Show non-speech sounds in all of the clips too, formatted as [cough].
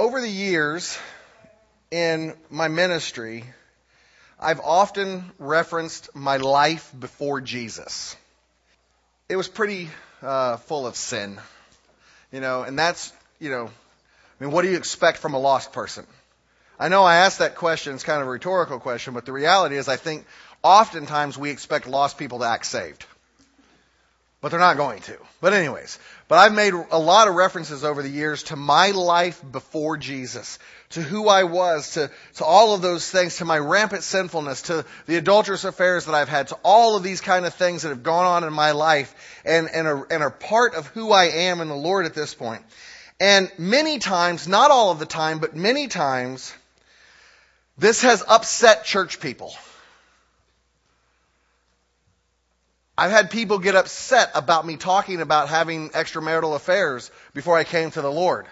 over the years in my ministry, I've often referenced my life before Jesus. It was pretty uh, full of sin, you know, and that's, you know, I mean, what do you expect from a lost person? I know I asked that question, it's kind of a rhetorical question, but the reality is I think oftentimes we expect lost people to act saved but they're not going to. But anyways, but I've made a lot of references over the years to my life before Jesus, to who I was, to, to all of those things, to my rampant sinfulness, to the adulterous affairs that I've had, to all of these kind of things that have gone on in my life and, and, are, and are part of who I am in the Lord at this point. And many times, not all of the time, but many times, this has upset church people. I've had people get upset about me talking about having extramarital affairs before I came to the Lord.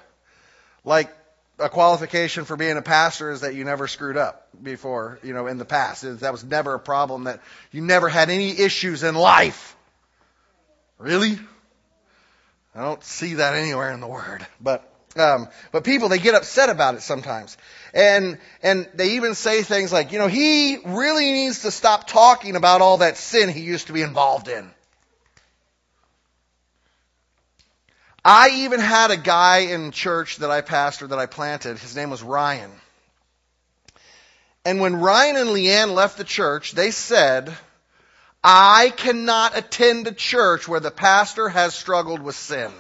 Like, a qualification for being a pastor is that you never screwed up before, you know, in the past. That was never a problem, that you never had any issues in life. Really? I don't see that anywhere in the Word. But um, but people, they get upset about it sometimes. And, and they even say things like, you know, he really needs to stop talking about all that sin he used to be involved in. I even had a guy in church that I pastored that I planted. His name was Ryan. And when Ryan and Leanne left the church, they said, I cannot attend a church where the pastor has struggled with sin.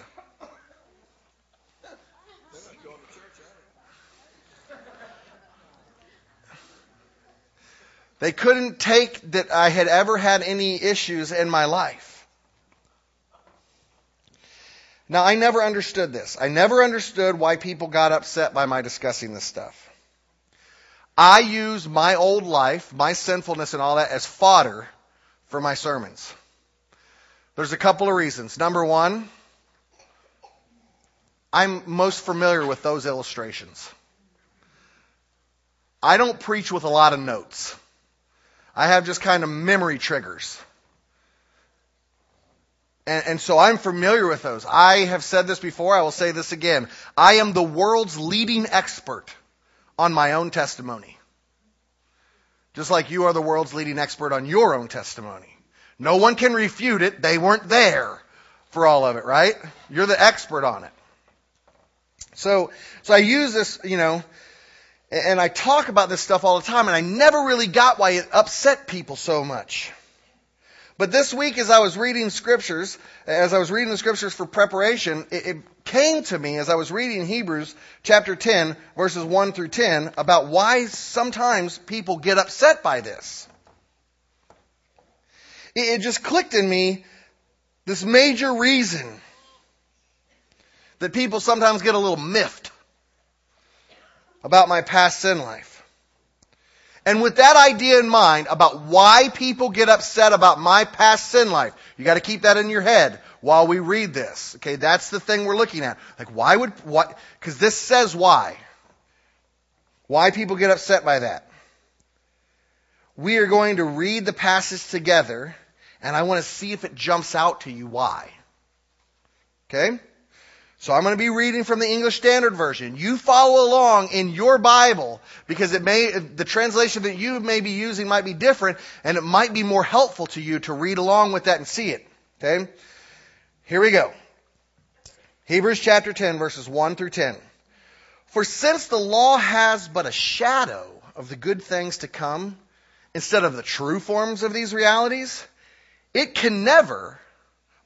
They couldn't take that I had ever had any issues in my life. Now, I never understood this. I never understood why people got upset by my discussing this stuff. I use my old life, my sinfulness and all that as fodder for my sermons. There's a couple of reasons. Number one, I'm most familiar with those illustrations. I don't preach with a lot of notes. I have just kind of memory triggers. And, and, so I'm familiar with those. I have said this before. I will say this again. I am the world's leading expert on my own testimony. Just like you are the world's leading expert on your own testimony. No one can refute it. They weren't there for all of it, right? You're the expert on it. So, so I use this, you know, and I talk about this stuff all the time, and I never really got why it upset people so much. But this week, as I was reading scriptures, as I was reading the scriptures for preparation, it, it, came to me as I was reading Hebrews chapter 10, verses 1 through 10, about why sometimes people get upset by this. It, it just clicked in me this major reason that people sometimes get a little miffed about my past sin life. And with that idea in mind about why people get upset about my past sin life, you got to keep that in your head while we read this. Okay, that's the thing we're looking at. Like, why would what? Because this says why. Why people get upset by that. We are going to read the passage together, and I want to see if it jumps out to you why. Okay? So I'm going to be reading from the English Standard Version. You follow along in your Bible because it may, the translation that you may be using might be different and it might be more helpful to you to read along with that and see it. Okay? Here we go. Hebrews chapter 10 verses 1 through 10. For since the law has but a shadow of the good things to come instead of the true forms of these realities, it can never,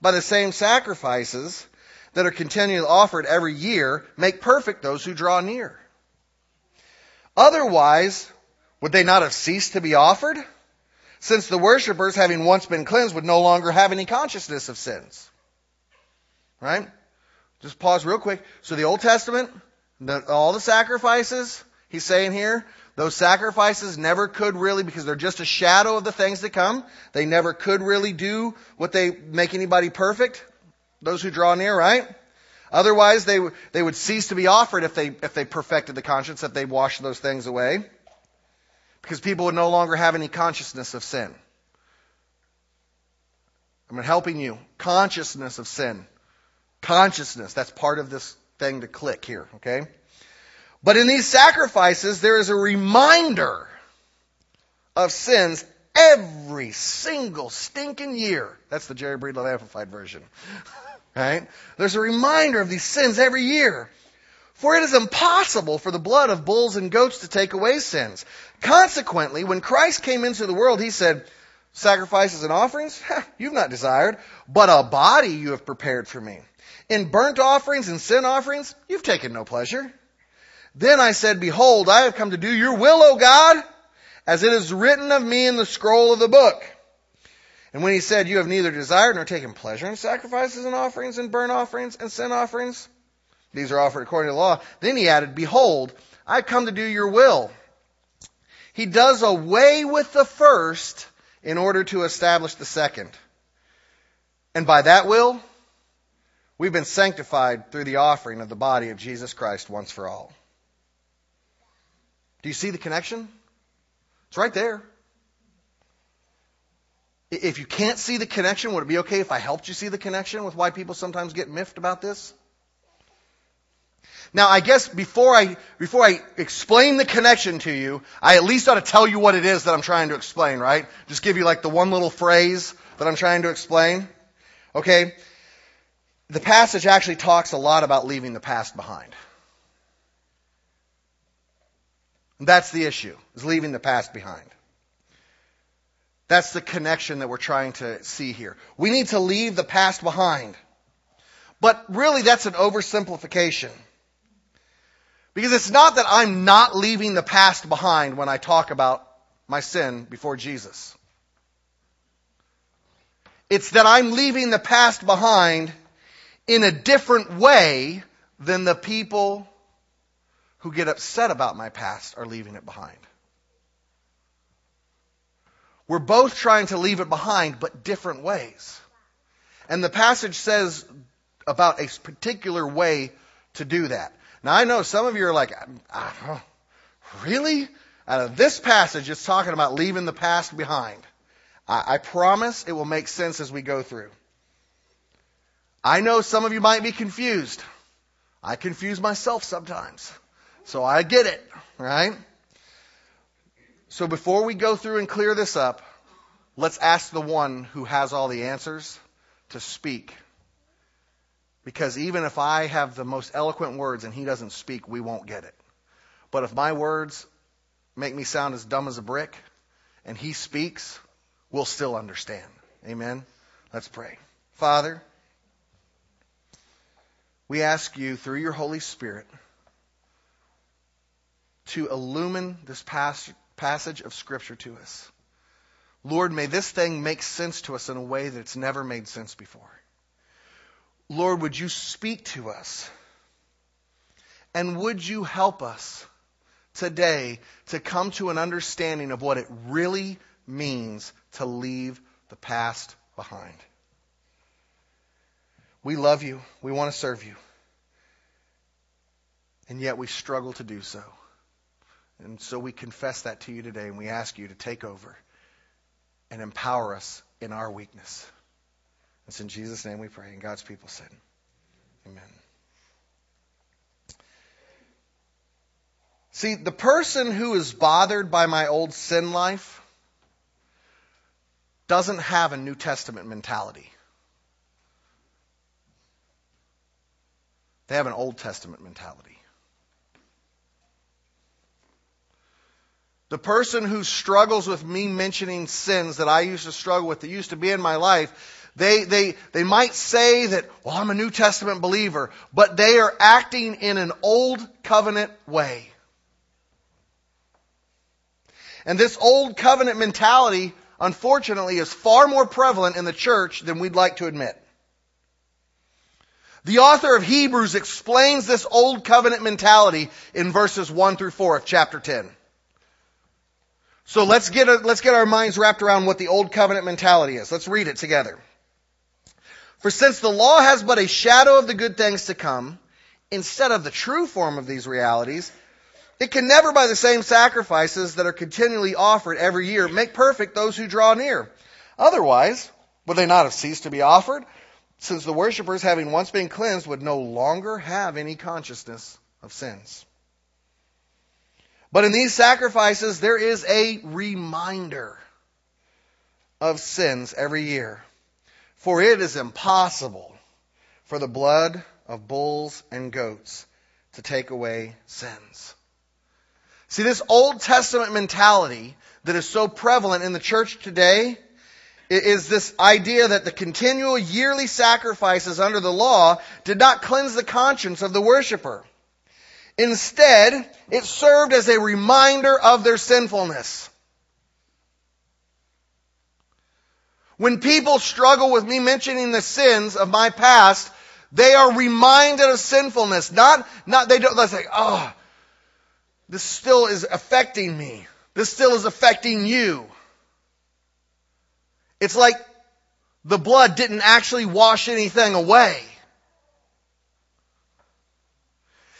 by the same sacrifices, that are continually offered every year make perfect those who draw near. Otherwise, would they not have ceased to be offered? Since the worshippers, having once been cleansed, would no longer have any consciousness of sins. Right? Just pause real quick. So the Old Testament, the, all the sacrifices, he's saying here, those sacrifices never could really, because they're just a shadow of the things to come, they never could really do what they make anybody perfect. Those who draw near, right? Otherwise, they, they would cease to be offered if they, if they perfected the conscience, if they washed those things away. Because people would no longer have any consciousness of sin. I'm helping you. Consciousness of sin. Consciousness. That's part of this thing to click here, okay? But in these sacrifices, there is a reminder of sins every single stinking year. That's the Jerry Breedlove Amplified version. [laughs] right? There's a reminder of these sins every year. For it is impossible for the blood of bulls and goats to take away sins. Consequently, when Christ came into the world, he said, Sacrifices and offerings? you've not desired, but a body you have prepared for me. In burnt offerings and sin offerings, you've taken no pleasure. Then I said, Behold, I have come to do your will, O God, as it is written of me in the scroll of the book. And when he said, You have neither desired nor taken pleasure in sacrifices and offerings and burnt offerings and sin offerings, these are offered according to the law. Then he added, Behold, I come to do your will. He does away with the first in order to establish the second. And by that will, we've been sanctified through the offering of the body of Jesus Christ once for all. Do you see the connection? It's right there. If you can't see the connection, would it be okay if I helped you see the connection with why people sometimes get miffed about this? Now, I guess before I, before I explain the connection to you, I at least ought to tell you what it is that I'm trying to explain, right? Just give you like the one little phrase that I'm trying to explain. Okay? The passage actually talks a lot about leaving the past behind. That's the issue, is leaving the past behind. That's the connection that we're trying to see here. We need to leave the past behind. But really, that's an oversimplification. Because it's not that I'm not leaving the past behind when I talk about my sin before Jesus. It's that I'm leaving the past behind in a different way than the people who get upset about my past are leaving it behind. We're both trying to leave it behind, but different ways. And the passage says about a particular way to do that. Now I know some of you are like, really? Out of this passage, it's talking about leaving the past behind. I, I promise it will make sense as we go through. I know some of you might be confused. I confuse myself sometimes. So I get it, right? So before we go through and clear this up, let's ask the one who has all the answers to speak. Because even if I have the most eloquent words and he doesn't speak, we won't get it. But if my words make me sound as dumb as a brick and he speaks, we'll still understand. Amen? Let's pray. Father, we ask you through your Holy Spirit to illumine this passage of Scripture to us. Lord, may this thing make sense to us in a way that it's never made sense before. Lord, would you speak to us? And would you help us today to come to an understanding of what it really means to leave the past behind? We love you. We want to serve you. And yet we struggle to do so. And so we confess that to you today and we ask you to take over and empower us in our weakness. It's in Jesus' name we pray. And God's people said, Amen. See, the person who is bothered by my old sin life doesn't have a New Testament mentality. They have an Old Testament mentality. The person who struggles with me mentioning sins that I used to struggle with, that used to be in my life, they, they, they might say that, well, I'm a New Testament believer, but they are acting in an old covenant way. And this old covenant mentality, unfortunately, is far more prevalent in the church than we'd like to admit. The author of Hebrews explains this old covenant mentality in verses 1 through 4 of chapter 10. So let's get, a, let's get our minds wrapped around what the old covenant mentality is. Let's read it together. For since the law has but a shadow of the good things to come, instead of the true form of these realities, it can never by the same sacrifices that are continually offered every year make perfect those who draw near. Otherwise, would they not have ceased to be offered? Since the worshippers, having once been cleansed, would no longer have any consciousness of sins. But in these sacrifices, there is a reminder of sins every year. For it is impossible for the blood of bulls and goats to take away sins. See, this Old Testament mentality that is so prevalent in the church today is this idea that the continual yearly sacrifices under the law did not cleanse the conscience of the worshiper. Instead, it served as a reminder of their sinfulness. When people struggle with me mentioning the sins of my past, they are reminded of sinfulness. Not, not, they don't, say, oh, this still is affecting me. This still is affecting you. It's like the blood didn't actually wash anything away.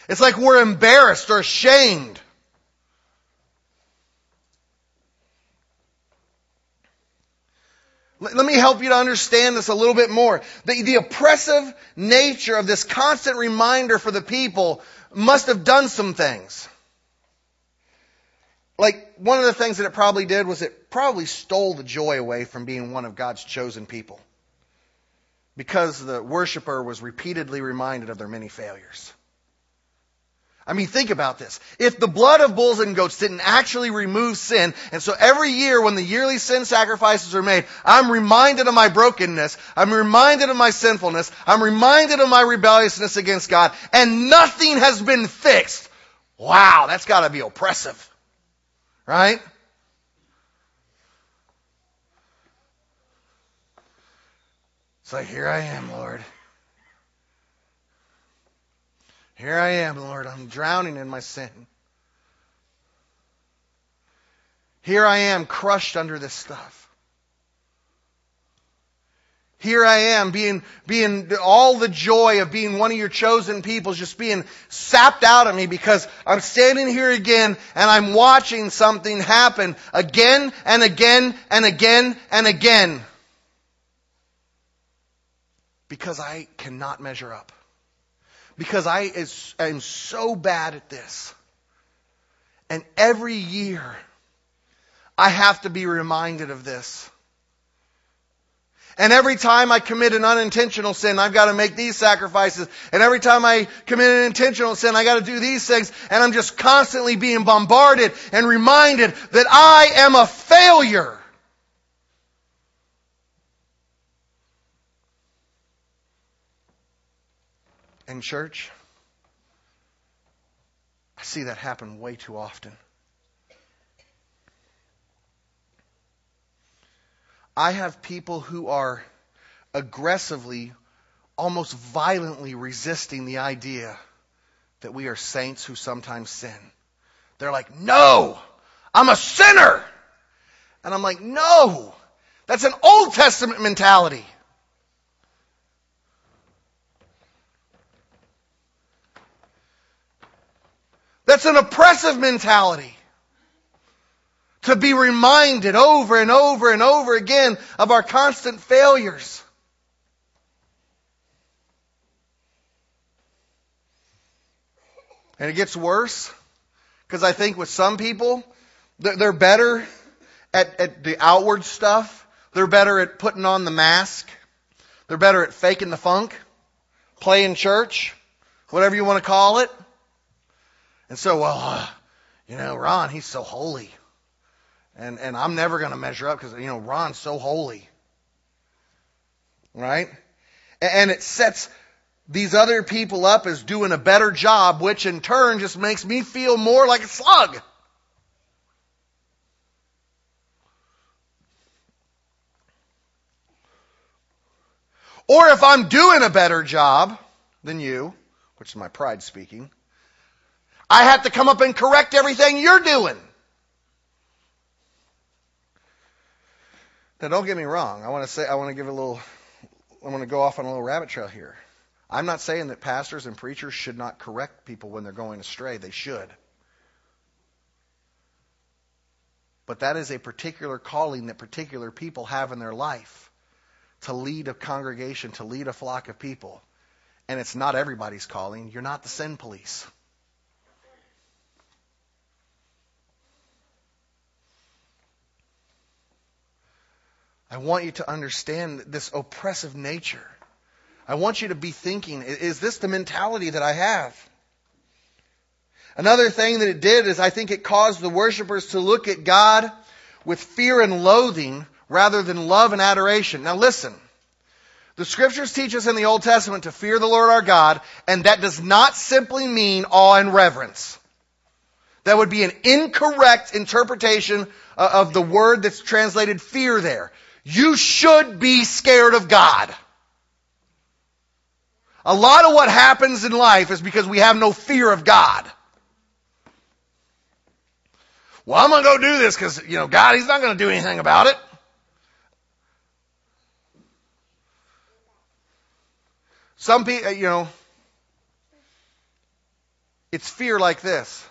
It's like we're embarrassed or ashamed. Let me help you to understand this a little bit more. The, the, oppressive nature of this constant reminder for the people must have done some things. Like, one of the things that it probably did was it probably stole the joy away from being one of God's chosen people. Because the worshiper was repeatedly reminded of their many failures. I mean, think about this. If the blood of bulls and goats didn't actually remove sin, and so every year when the yearly sin sacrifices are made, I'm reminded of my brokenness, I'm reminded of my sinfulness, I'm reminded of my rebelliousness against God, and nothing has been fixed. Wow, that's gotta be oppressive. Right? It's like, here I am, Lord. Here I am, Lord. I'm drowning in my sin. Here I am crushed under this stuff. Here I am being, being, all the joy of being one of your chosen people just being sapped out of me because I'm standing here again and I'm watching something happen again and again and again and again. Because I cannot measure up because I am so bad at this. And every year, I have to be reminded of this. And every time I commit an unintentional sin, I've got to make these sacrifices. And every time I commit an intentional sin, I got to do these things. And I'm just constantly being bombarded and reminded that I am a failure. In church, I see that happen way too often. I have people who are aggressively, almost violently resisting the idea that we are saints who sometimes sin. They're like, no, I'm a sinner. And I'm like, no, that's an Old Testament mentality. That's an oppressive mentality. To be reminded over and over and over again of our constant failures. And it gets worse because I think with some people, they're better at, at the outward stuff. They're better at putting on the mask. They're better at faking the funk, playing church, whatever you want to call it. And so, well, uh, you know, Ron, he's so holy. And, and I'm never going to measure up because, you know, Ron's so holy. Right? And it sets these other people up as doing a better job, which in turn just makes me feel more like a slug. Or if I'm doing a better job than you, which is my pride speaking, I have to come up and correct everything you're doing. Now don't get me wrong. I want to say, I want to give a little, I want to go off on a little rabbit trail here. I'm not saying that pastors and preachers should not correct people when they're going astray. They should. But that is a particular calling that particular people have in their life to lead a congregation, to lead a flock of people. And it's not everybody's calling. You're not the sin police. I want you to understand this oppressive nature. I want you to be thinking, is this the mentality that I have? Another thing that it did is I think it caused the worshipers to look at God with fear and loathing rather than love and adoration. Now listen. The scriptures teach us in the Old Testament to fear the Lord our God, and that does not simply mean awe and reverence. That would be an incorrect interpretation uh, of the word that's translated fear there. You should be scared of God. A lot of what happens in life is because we have no fear of God. Well, I'm going to go do this because, you know, God, He's not going to do anything about it. Some people, you know, it's fear like this.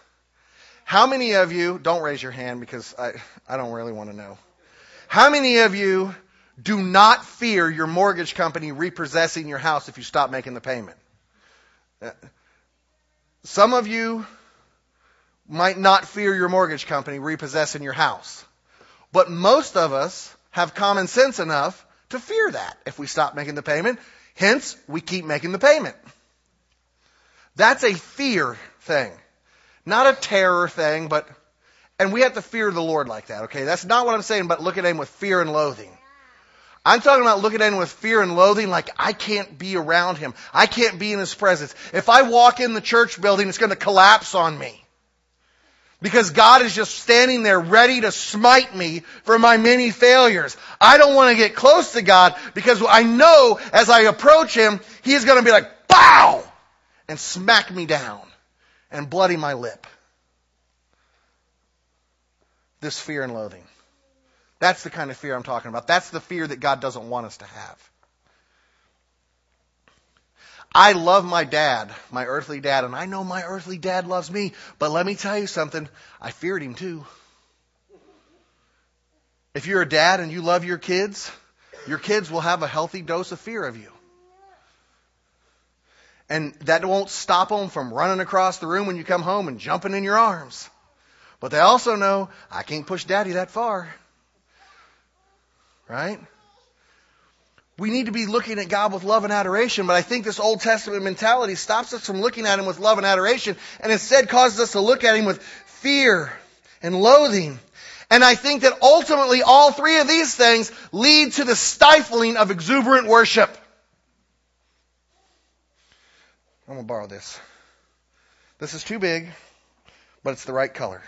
How many of you, don't raise your hand because I, I don't really want to know. How many of you do not fear your mortgage company repossessing your house if you stop making the payment? Uh, some of you might not fear your mortgage company repossessing your house. But most of us have common sense enough to fear that if we stop making the payment. Hence, we keep making the payment. That's a fear thing. Not a terror thing, but, and we have to fear the Lord like that, okay? That's not what I'm saying, but look at him with fear and loathing. I'm talking about looking at him with fear and loathing like I can't be around him. I can't be in his presence. If I walk in the church building, it's going to collapse on me. Because God is just standing there ready to smite me for my many failures. I don't want to get close to God because I know as I approach Him, He's going to be like, BOW! And smack me down and bloody my lip. This fear and loathing. That's the kind of fear I'm talking about. That's the fear that God doesn't want us to have. I love my dad, my earthly dad, and I know my earthly dad loves me, but let me tell you something, I feared him too. If you're a dad and you love your kids, your kids will have a healthy dose of fear of you. And that won't stop them from running across the room when you come home and jumping in your arms. But they also know, I can't push daddy that far. Right? We need to be looking at God with love and adoration, but I think this Old Testament mentality stops us from looking at Him with love and adoration and instead causes us to look at Him with fear and loathing. And I think that ultimately all three of these things lead to the stifling of exuberant worship. I'm going to borrow this. This is too big, but it's the right color.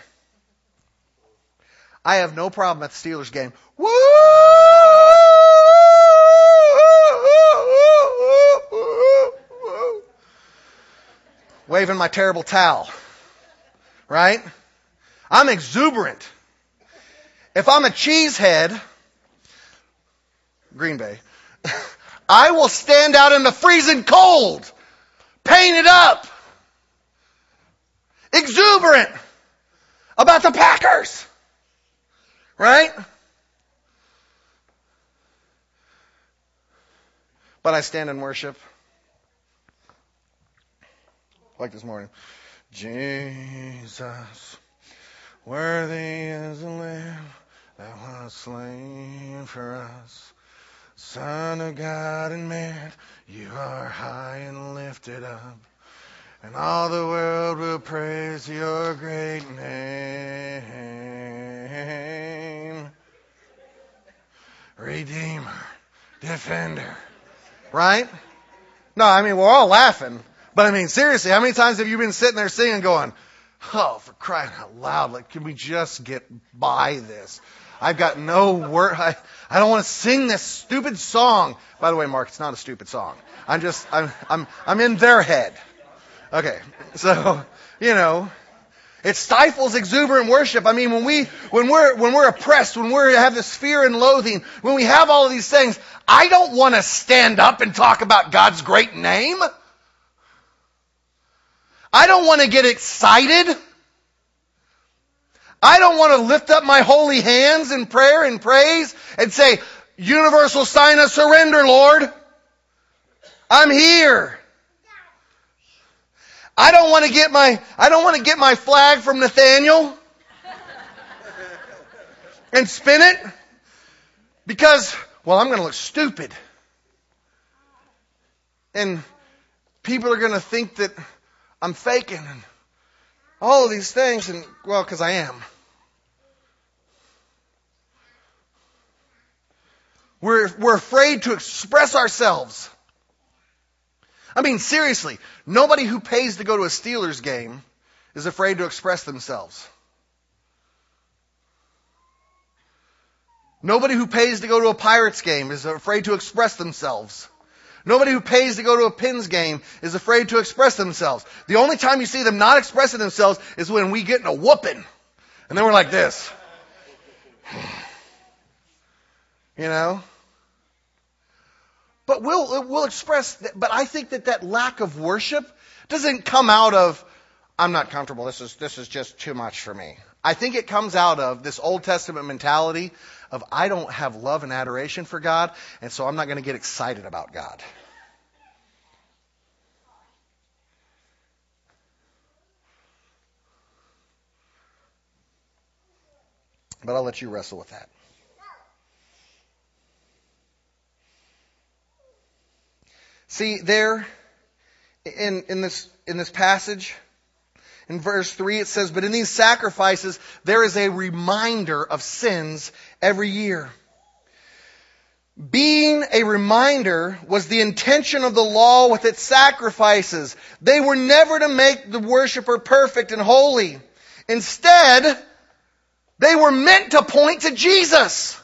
I have no problem at the Steelers game. Woo! waving my terrible towel. Right? I'm exuberant. If I'm a cheesehead, Green Bay, [laughs] I will stand out in the freezing cold, painted up, exuberant about the Packers. Right? But I stand in worship like this morning. Jesus, worthy is the Lamb that was slain for us. Son of God and man, you are high and lifted up, and all the world will praise your great name. Redeemer, defender. Right? No, I mean, we're all laughing. But I mean, seriously, how many times have you been sitting there singing going, oh, for crying out loud, like, can we just get by this? I've got no word. I, I don't want to sing this stupid song. By the way, Mark, it's not a stupid song. I'm just, I'm, I'm, I'm in their head. Okay. So, you know, it stifles exuberant worship. I mean, when we, when we're, when we're oppressed, when we have this fear and loathing, when we have all of these things, I don't want to stand up and talk about God's great name. I don't want to get excited. I don't want to lift up my holy hands in prayer and praise and say, universal sign of surrender, Lord. I'm here. I don't want to get my, I don't want to get my flag from Nathaniel and spin it. Because, well, I'm going to look stupid. And people are going to think that I'm faking and all of these things. And, well, because I am. We're, we're afraid to express ourselves. I mean, seriously, nobody who pays to go to a Steelers game is afraid to express themselves. Nobody who pays to go to a Pirates game is afraid to express themselves. Nobody who pays to go to a Pens game is afraid to express themselves. The only time you see them not expressing themselves is when we get in a whooping. And then we're like this. [sighs] You know? But we'll, we'll express, that, but I think that that lack of worship doesn't come out of, I'm not comfortable, this is, this is just too much for me. I think it comes out of this Old Testament mentality of I don't have love and adoration for God, and so I'm not going to get excited about God. But I'll let you wrestle with that. See, there in, in, this, in this passage, in verse 3, it says, But in these sacrifices, there is a reminder of sins every year. Being a reminder was the intention of the law with its sacrifices. They were never to make the worshiper perfect and holy. Instead, they were meant to point to Jesus.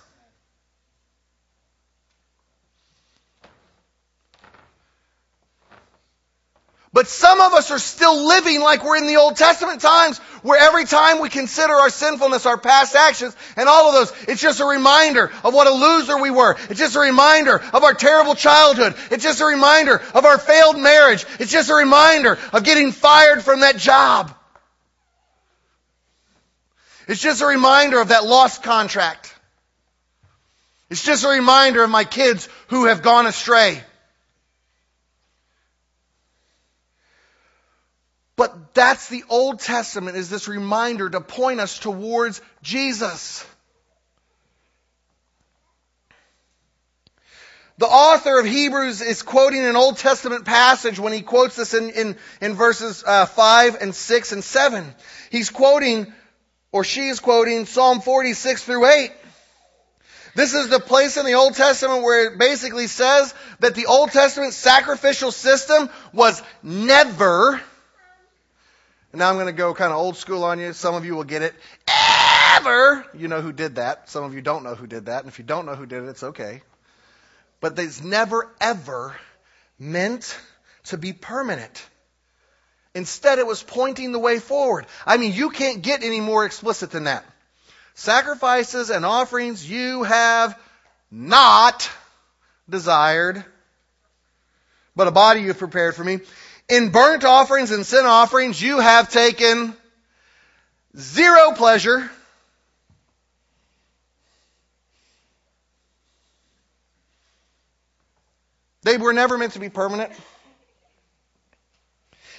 But some of us are still living like we're in the Old Testament times where every time we consider our sinfulness, our past actions, and all of those, it's just a reminder of what a loser we were. It's just a reminder of our terrible childhood. It's just a reminder of our failed marriage. It's just a reminder of getting fired from that job. It's just a reminder of that lost contract. It's just a reminder of my kids who have gone astray. But that's the Old Testament is this reminder to point us towards Jesus. The author of Hebrews is quoting an Old Testament passage when he quotes this in, in, in verses uh, 5 and 6 and 7. He's quoting, or she is quoting Psalm 46 through 8. This is the place in the Old Testament where it basically says that the Old Testament sacrificial system was never and now I'm going to go kind of old school on you. Some of you will get it. Ever! You know who did that. Some of you don't know who did that. And if you don't know who did it, it's okay. But it's never, ever meant to be permanent. Instead, it was pointing the way forward. I mean, you can't get any more explicit than that. Sacrifices and offerings you have not desired, but a body you've prepared for me. In burnt offerings and sin offerings, you have taken zero pleasure. They were never meant to be permanent.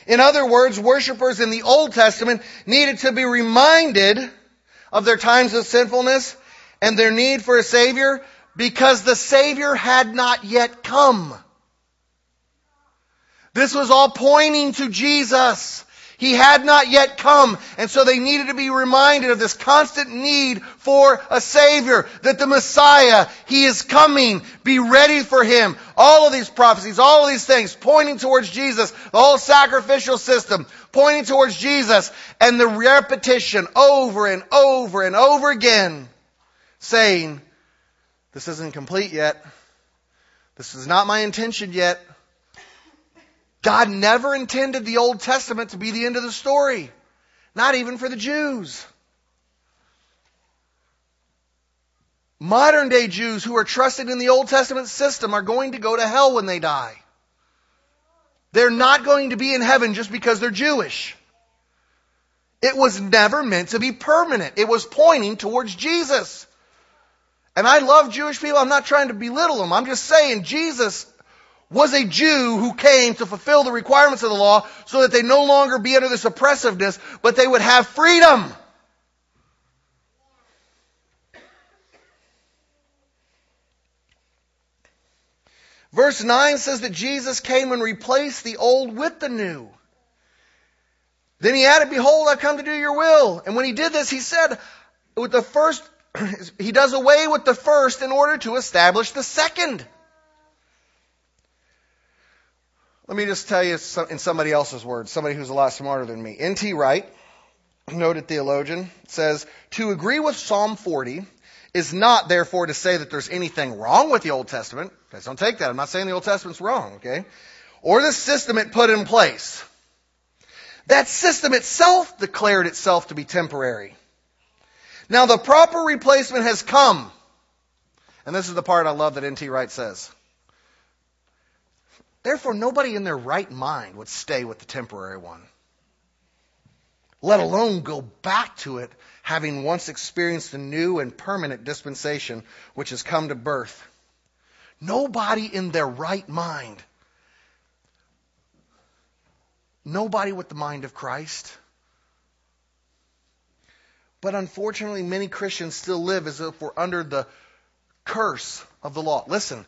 In other words, worshippers in the Old Testament needed to be reminded of their times of sinfulness and their need for a Savior because the Savior had not yet come. This was all pointing to Jesus. He had not yet come, and so they needed to be reminded of this constant need for a Savior, that the Messiah, He is coming, be ready for Him. All of these prophecies, all of these things pointing towards Jesus, the whole sacrificial system pointing towards Jesus, and the repetition over and over and over again, saying, this isn't complete yet. This is not my intention yet. God never intended the Old Testament to be the end of the story. Not even for the Jews. Modern day Jews who are trusted in the Old Testament system are going to go to hell when they die. They're not going to be in heaven just because they're Jewish. It was never meant to be permanent. It was pointing towards Jesus. And I love Jewish people. I'm not trying to belittle them. I'm just saying Jesus was a Jew who came to fulfill the requirements of the law so that they no longer be under this oppressiveness, but they would have freedom. Verse 9 says that Jesus came and replaced the old with the new. Then he added, Behold, I've come to do your will. And when he did this, he said, with the first, [clears throat] he does away with the first in order to establish the second. Let me just tell you in somebody else's words, somebody who's a lot smarter than me. N.T. Wright, noted theologian, says, To agree with Psalm 40 is not therefore to say that there's anything wrong with the Old Testament. Guys, don't take that. I'm not saying the Old Testament's wrong, okay? Or the system it put in place. That system itself declared itself to be temporary. Now the proper replacement has come. And this is the part I love that N.T. Wright says. Therefore, nobody in their right mind would stay with the temporary one, let alone go back to it, having once experienced the new and permanent dispensation which has come to birth. Nobody in their right mind, nobody with the mind of Christ. But unfortunately, many Christians still live as if we're under the curse of the law. Listen,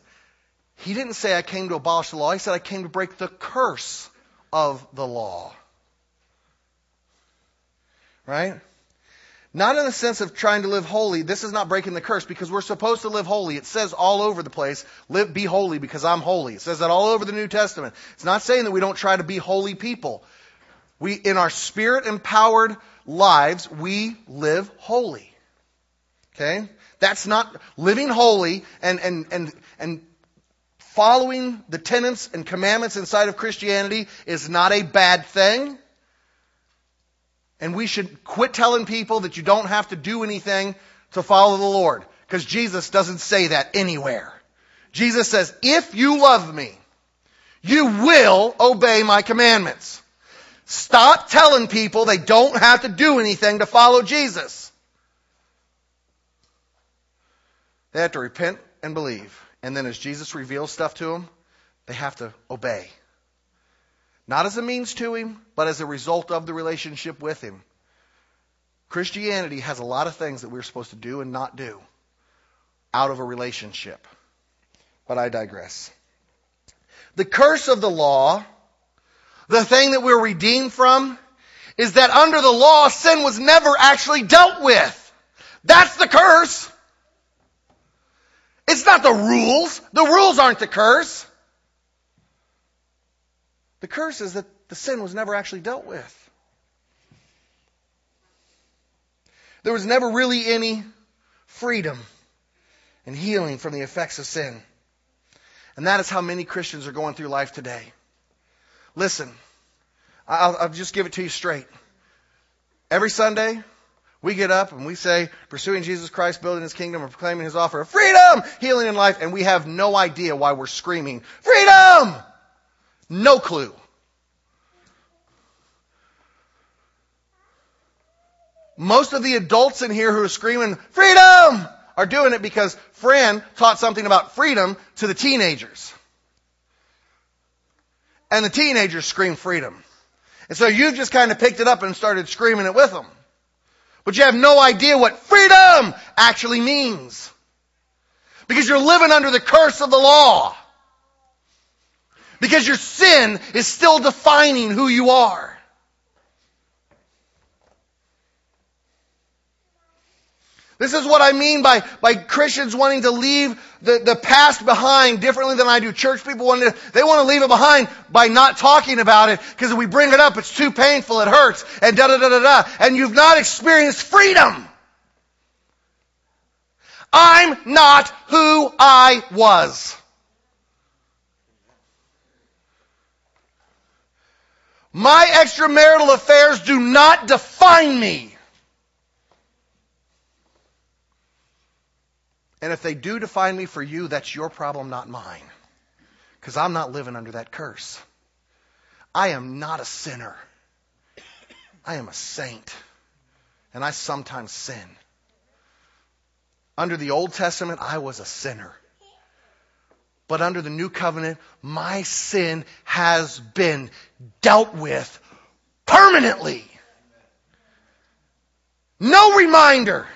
he didn't say I came to abolish the law. He said I came to break the curse of the law. Right? Not in the sense of trying to live holy. This is not breaking the curse because we're supposed to live holy. It says all over the place, live, be holy because I'm holy. It says that all over the New Testament. It's not saying that we don't try to be holy people. We, in our spirit empowered lives, we live holy. Okay? That's not living holy and, and, and, and following the tenets and commandments inside of Christianity is not a bad thing. And we should quit telling people that you don't have to do anything to follow the Lord. Because Jesus doesn't say that anywhere. Jesus says, if you love me, you will obey my commandments. Stop telling people they don't have to do anything to follow Jesus. They have to repent and believe. And then as Jesus reveals stuff to them, they have to obey. Not as a means to Him, but as a result of the relationship with Him. Christianity has a lot of things that we're supposed to do and not do out of a relationship. But I digress. The curse of the law, the thing that we're redeemed from, is that under the law, sin was never actually dealt with. That's the curse. It's not the rules. The rules aren't the curse. The curse is that the sin was never actually dealt with. There was never really any freedom and healing from the effects of sin. And that is how many Christians are going through life today. Listen, I'll, I'll just give it to you straight. Every Sunday, we get up and we say, pursuing Jesus Christ, building his kingdom, and proclaiming his offer of freedom, healing and life, and we have no idea why we're screaming, freedom! No clue. Most of the adults in here who are screaming, freedom! are doing it because Fran taught something about freedom to the teenagers. And the teenagers scream freedom. And so you just kind of picked it up and started screaming it with them. But you have no idea what freedom actually means. Because you're living under the curse of the law. Because your sin is still defining who you are. This is what I mean by, by Christians wanting to leave the, the past behind differently than I do. Church people want to, they want to leave it behind by not talking about it because if we bring it up, it's too painful, it hurts, and da da da da da. And you've not experienced freedom. I'm not who I was. My extramarital affairs do not define me. And if they do define me for you, that's your problem, not mine. Because I'm not living under that curse. I am not a sinner. I am a saint. And I sometimes sin. Under the Old Testament, I was a sinner. But under the New Covenant, my sin has been dealt with permanently. No reminder.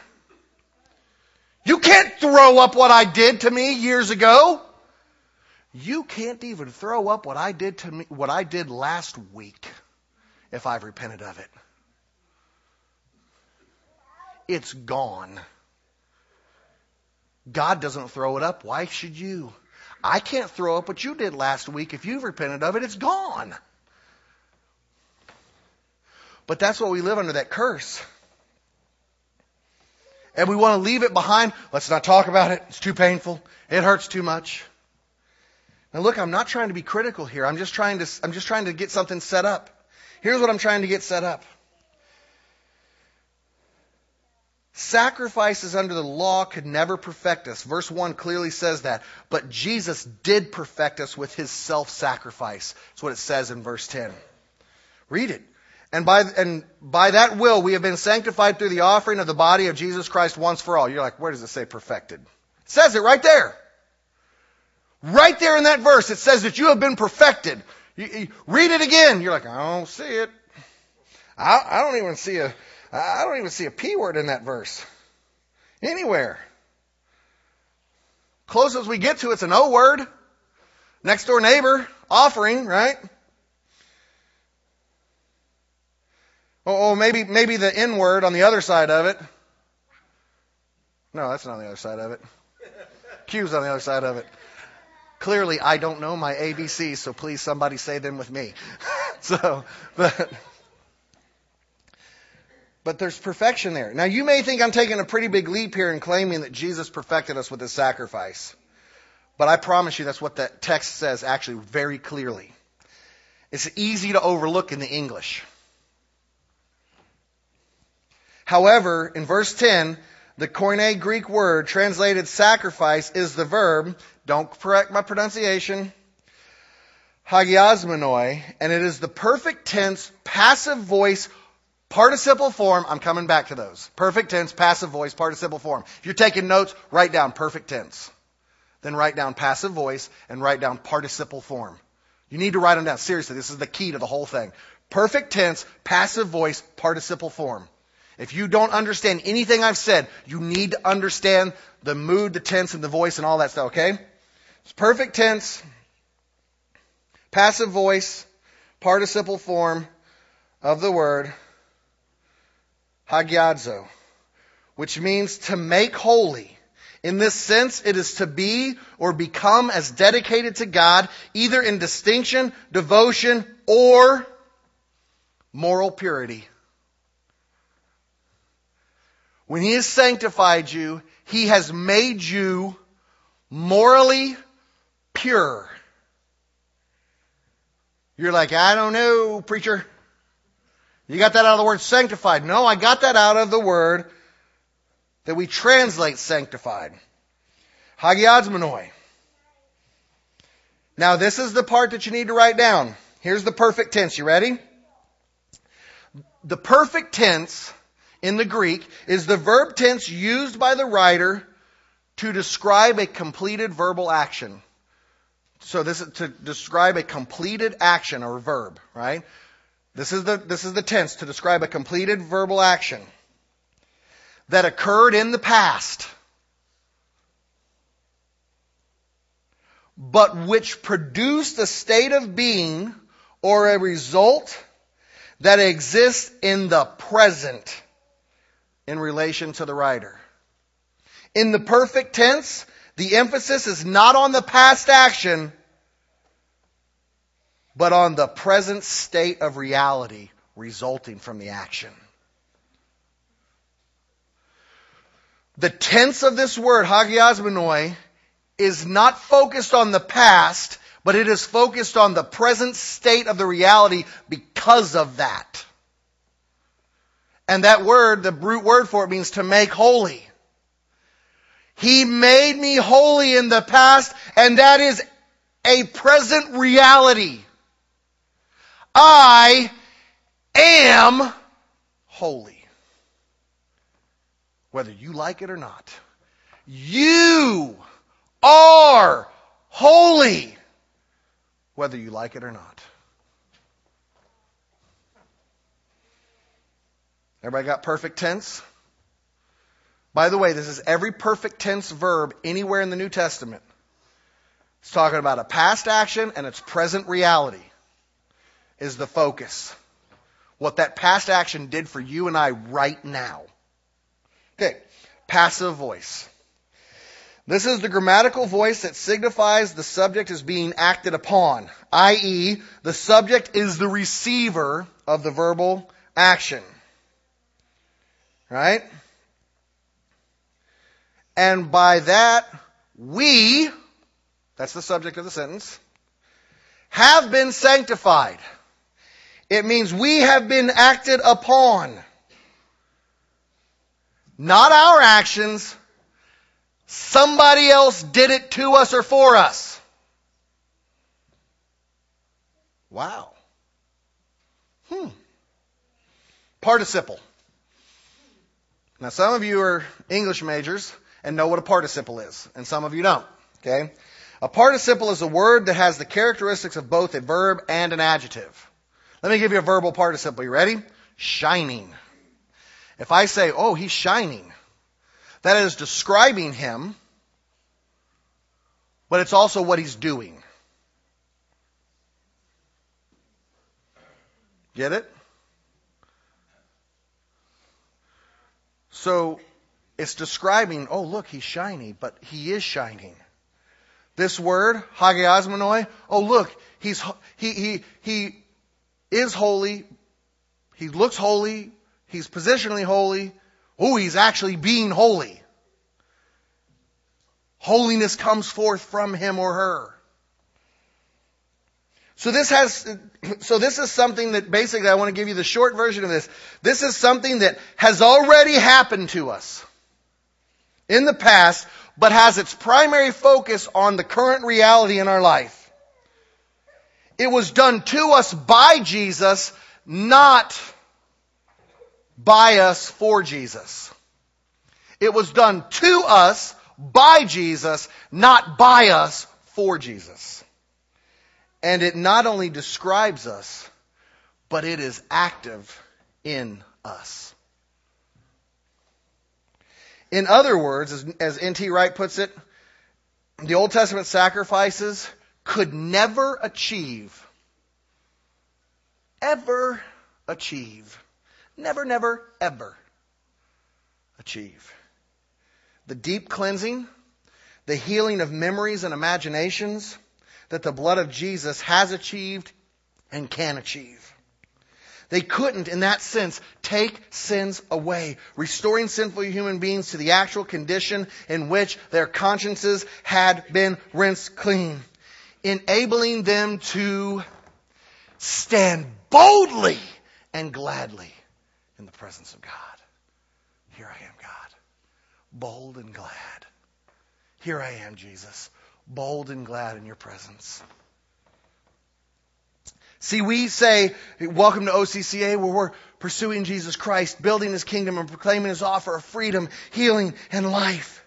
You can't throw up what I did to me years ago. You can't even throw up what I did to me, what I did last week if I've repented of it. It's gone. God doesn't throw it up. Why should you? I can't throw up what you did last week. If you've repented of it, it's gone. But that's what we live under, that curse. And we want to leave it behind. Let's not talk about it. It's too painful. It hurts too much. Now look, I'm not trying to be critical here. I'm just trying to, I'm just trying to get something set up. Here's what I'm trying to get set up. Sacrifices under the law could never perfect us. Verse 1 clearly says that. But Jesus did perfect us with his self-sacrifice. That's what it says in verse 10. Read it. And by, and by that will we have been sanctified through the offering of the body of Jesus Christ once for all. You're like, where does it say perfected? It says it right there. Right there in that verse, it says that you have been perfected. You, you read it again. You're like, I don't see it. I, I don't even see a, I don't even see a P word in that verse. Anywhere. Close as we get to it's an O word. Next door neighbor, offering, right? Oh, oh, maybe, maybe the N word on the other side of it. No, that's not on the other side of it. Q's on the other side of it. Clearly, I don't know my ABCs, so please somebody say them with me. [laughs] so, but, but there's perfection there. Now you may think I'm taking a pretty big leap here in claiming that Jesus perfected us with his sacrifice. But I promise you that's what that text says actually very clearly. It's easy to overlook in the English. However, in verse 10, the Koine Greek word translated sacrifice is the verb, don't correct my pronunciation, hagiasmenoi, and it is the perfect tense, passive voice Participle form, I'm coming back to those. Perfect tense, passive voice, participle form. If you're taking notes, write down perfect tense. Then write down passive voice and write down participle form. You need to write them down. Seriously, this is the key to the whole thing. Perfect tense, passive voice, participle form. If you don't understand anything I've said, you need to understand the mood, the tense, and the voice and all that stuff, okay? It's perfect tense, passive voice, participle form of the word, hagiadzo, which means to make holy. In this sense, it is to be or become as dedicated to God, either in distinction, devotion, or moral purity. When He has sanctified you, He has made you morally pure. You're like, I don't know, preacher. You got that out of the word sanctified. No, I got that out of the word that we translate sanctified. Hagiasmenoi. Now this is the part that you need to write down. Here's the perfect tense. You ready? The perfect tense in the Greek is the verb tense used by the writer to describe a completed verbal action. So this is to describe a completed action or verb, right? This is the, this is the tense to describe a completed verbal action that occurred in the past, but which produced a state of being or a result that exists in the present in relation to the writer. In the perfect tense, the emphasis is not on the past action, but on the present state of reality resulting from the action. The tense of this word, hagiasmenoi, is not focused on the past, but it is focused on the present state of the reality because of that. And that word, the root word for it means to make holy. He made me holy in the past, and that is a present reality. I am holy. Whether you like it or not. You are holy. Whether you like it or not. Everybody got perfect tense? By the way, this is every perfect tense verb anywhere in the New Testament. It's talking about a past action and its present reality is the focus. What that past action did for you and I right now. Okay, passive voice. This is the grammatical voice that signifies the subject is being acted upon, i.e., the subject is the receiver of the verbal action. Right? And by that, we, that's the subject of the sentence, have been sanctified. It means we have been acted upon. Not our actions. Somebody else did it to us or for us. Wow. Hmm. Participle. Now some of you are English majors and know what a participle is, and some of you don't. Okay? A participle is a word that has the characteristics of both a verb and an adjective. Let me give you a verbal participle. You ready? Shining. If I say, oh, he's shining, that is describing him, but it's also what he's doing. Get it? So it's describing, oh, look, he's shiny, but he is shining. This word, hagiasmenoi, oh, look, he's, he, he, he is holy. He looks holy. He's positionally holy. Oh, he's actually being holy. Holiness comes forth from him or her. So this has, so this is something that basically I want to give you the short version of this. This is something that has already happened to us in the past, but has its primary focus on the current reality in our life. It was done to us by Jesus, not by us for Jesus. It was done to us by Jesus, not by us for Jesus. And it not only describes us, but it is active in us. In other words, as, as N.T. Wright puts it, the Old Testament sacrifices could never achieve, ever achieve, never, never, ever achieve. The deep cleansing, the healing of memories and imaginations that the blood of Jesus has achieved and can achieve. They couldn't, in that sense, take sins away, restoring sinful human beings to the actual condition in which their consciences had been rinsed clean enabling them to stand boldly and gladly in the presence of God. Here I am, God, bold and glad. Here I am, Jesus, bold and glad in your presence. See, we say, welcome to OCCA where we're pursuing Jesus Christ, building his kingdom and proclaiming his offer of freedom, healing, and life.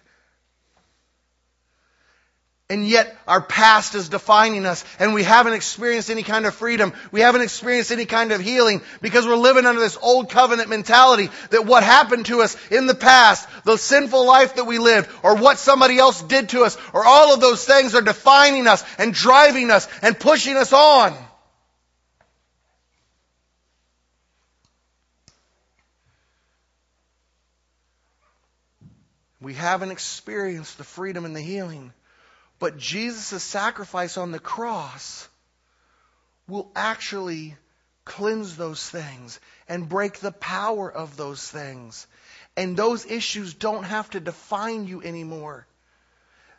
And yet our past is defining us and we haven't experienced any kind of freedom. We haven't experienced any kind of healing because we're living under this old covenant mentality that what happened to us in the past, the sinful life that we lived, or what somebody else did to us, or all of those things are defining us and driving us and pushing us on. We haven't experienced the freedom and the healing. But Jesus' sacrifice on the cross will actually cleanse those things and break the power of those things. And those issues don't have to define you anymore.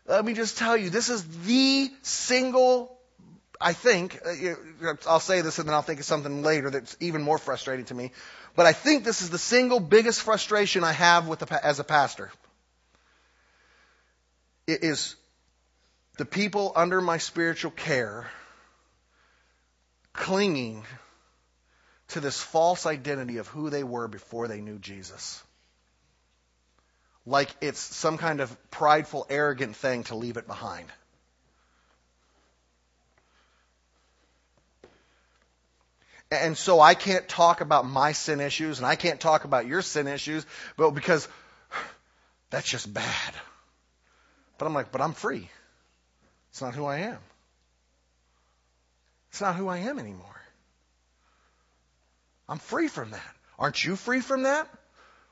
Let me just tell you, this is the single, I think, uh, I'll say this and then I'll think of something later that's even more frustrating to me, but I think this is the single biggest frustration I have with the, as a pastor. It is the people under my spiritual care clinging to this false identity of who they were before they knew Jesus. Like it's some kind of prideful, arrogant thing to leave it behind. And so I can't talk about my sin issues and I can't talk about your sin issues, but because that's just bad. But I'm like, but I'm free. It's not who I am. It's not who I am anymore. I'm free from that. Aren't you free from that?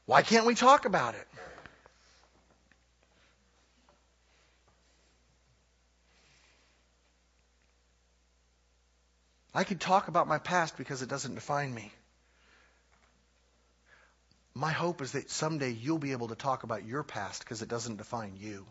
Why can't we talk about it? I can talk about my past because it doesn't define me. My hope is that someday you'll be able to talk about your past because it doesn't define you.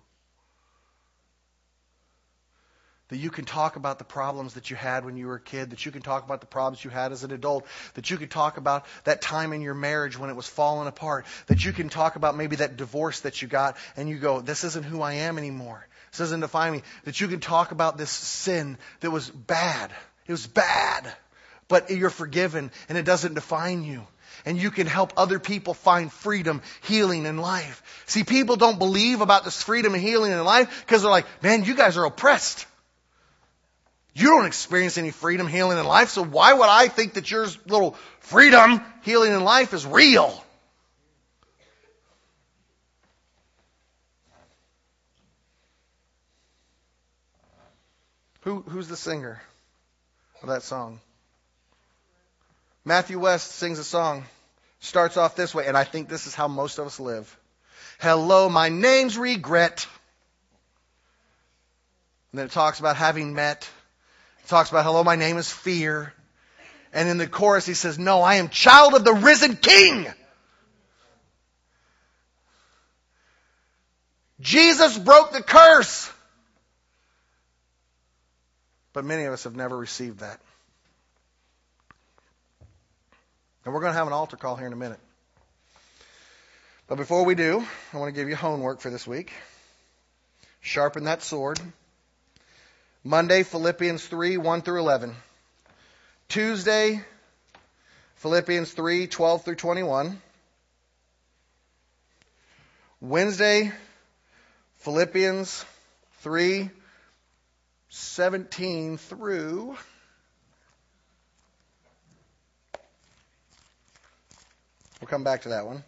That you can talk about the problems that you had when you were a kid, that you can talk about the problems you had as an adult, that you can talk about that time in your marriage when it was falling apart, that you can talk about maybe that divorce that you got and you go, this isn't who I am anymore. This doesn't define me. That you can talk about this sin that was bad. It was bad. But you're forgiven and it doesn't define you and you can help other people find freedom, healing, and life. See, people don't believe about this freedom and healing and life because they're like, man, you guys are oppressed. You don't experience any freedom, healing, and life, so why would I think that your little freedom, healing, and life is real? Who, who's the singer of that song? Matthew West sings a song, starts off this way, and I think this is how most of us live. Hello, my name's regret. And then it talks about having met. Talks about, hello, my name is fear. And in the chorus he says, no, I am child of the risen king. Jesus broke the curse. But many of us have never received that. And we're going to have an altar call here in a minute. But before we do, I want to give you homework for this week. Sharpen that sword. Monday, Philippians 3, 1 through 11. Tuesday, Philippians 3, 12 through 21. Wednesday, Philippians 3, 17 through We'll come back to that one.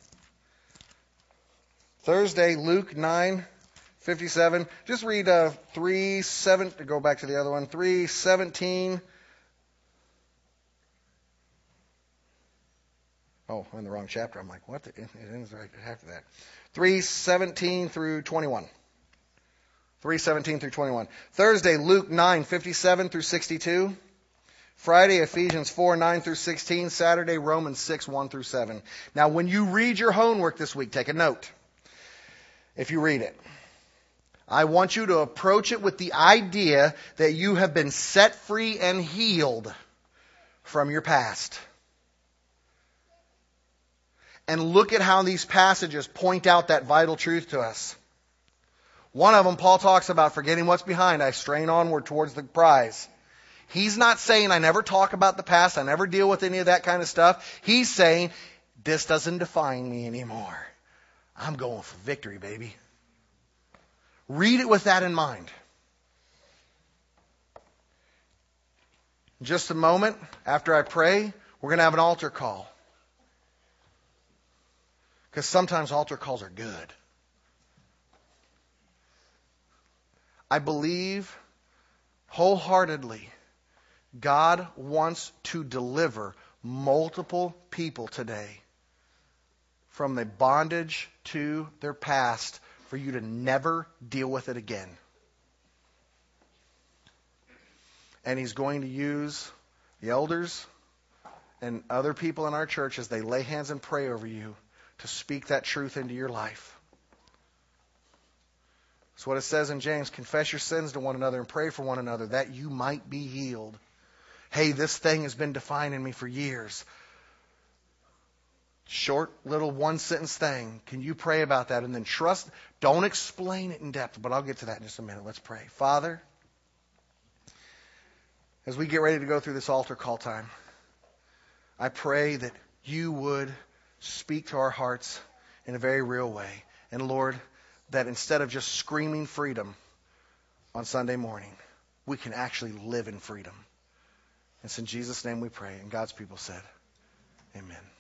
Thursday, Luke 9, 57. Just read uh, 3, 7, go back to the other one. 3, 17. Oh, I'm in the wrong chapter. I'm like, what? The, it ends right after that. 317 through 21. 317 through 21. Thursday, Luke 9, 57 through 62. Friday, Ephesians 4, 9 through 16. Saturday, Romans 6, 1 through 7. Now, when you read your homework this week, take a note. If you read it. I want you to approach it with the idea that you have been set free and healed from your past. And look at how these passages point out that vital truth to us. One of them, Paul talks about forgetting what's behind. I strain onward towards the prize. He's not saying I never talk about the past, I never deal with any of that kind of stuff. He's saying this doesn't define me anymore. I'm going for victory, baby. Read it with that in mind. In just a moment, after I pray, we're going to have an altar call. Because sometimes altar calls are good. I believe wholeheartedly God wants to deliver multiple people today from the bondage to their past for you to never deal with it again. And He's going to use the elders and other people in our church as they lay hands and pray over you to speak that truth into your life. That's what it says in James. Confess your sins to one another and pray for one another that you might be healed hey, this thing has been defining me for years. Short little one sentence thing. Can you pray about that? And then trust. Don't explain it in depth, but I'll get to that in just a minute. Let's pray. Father, as we get ready to go through this altar call time, I pray that you would speak to our hearts in a very real way. And Lord, that instead of just screaming freedom on Sunday morning, we can actually live in freedom. It's in Jesus' name we pray. And God's people said, Amen.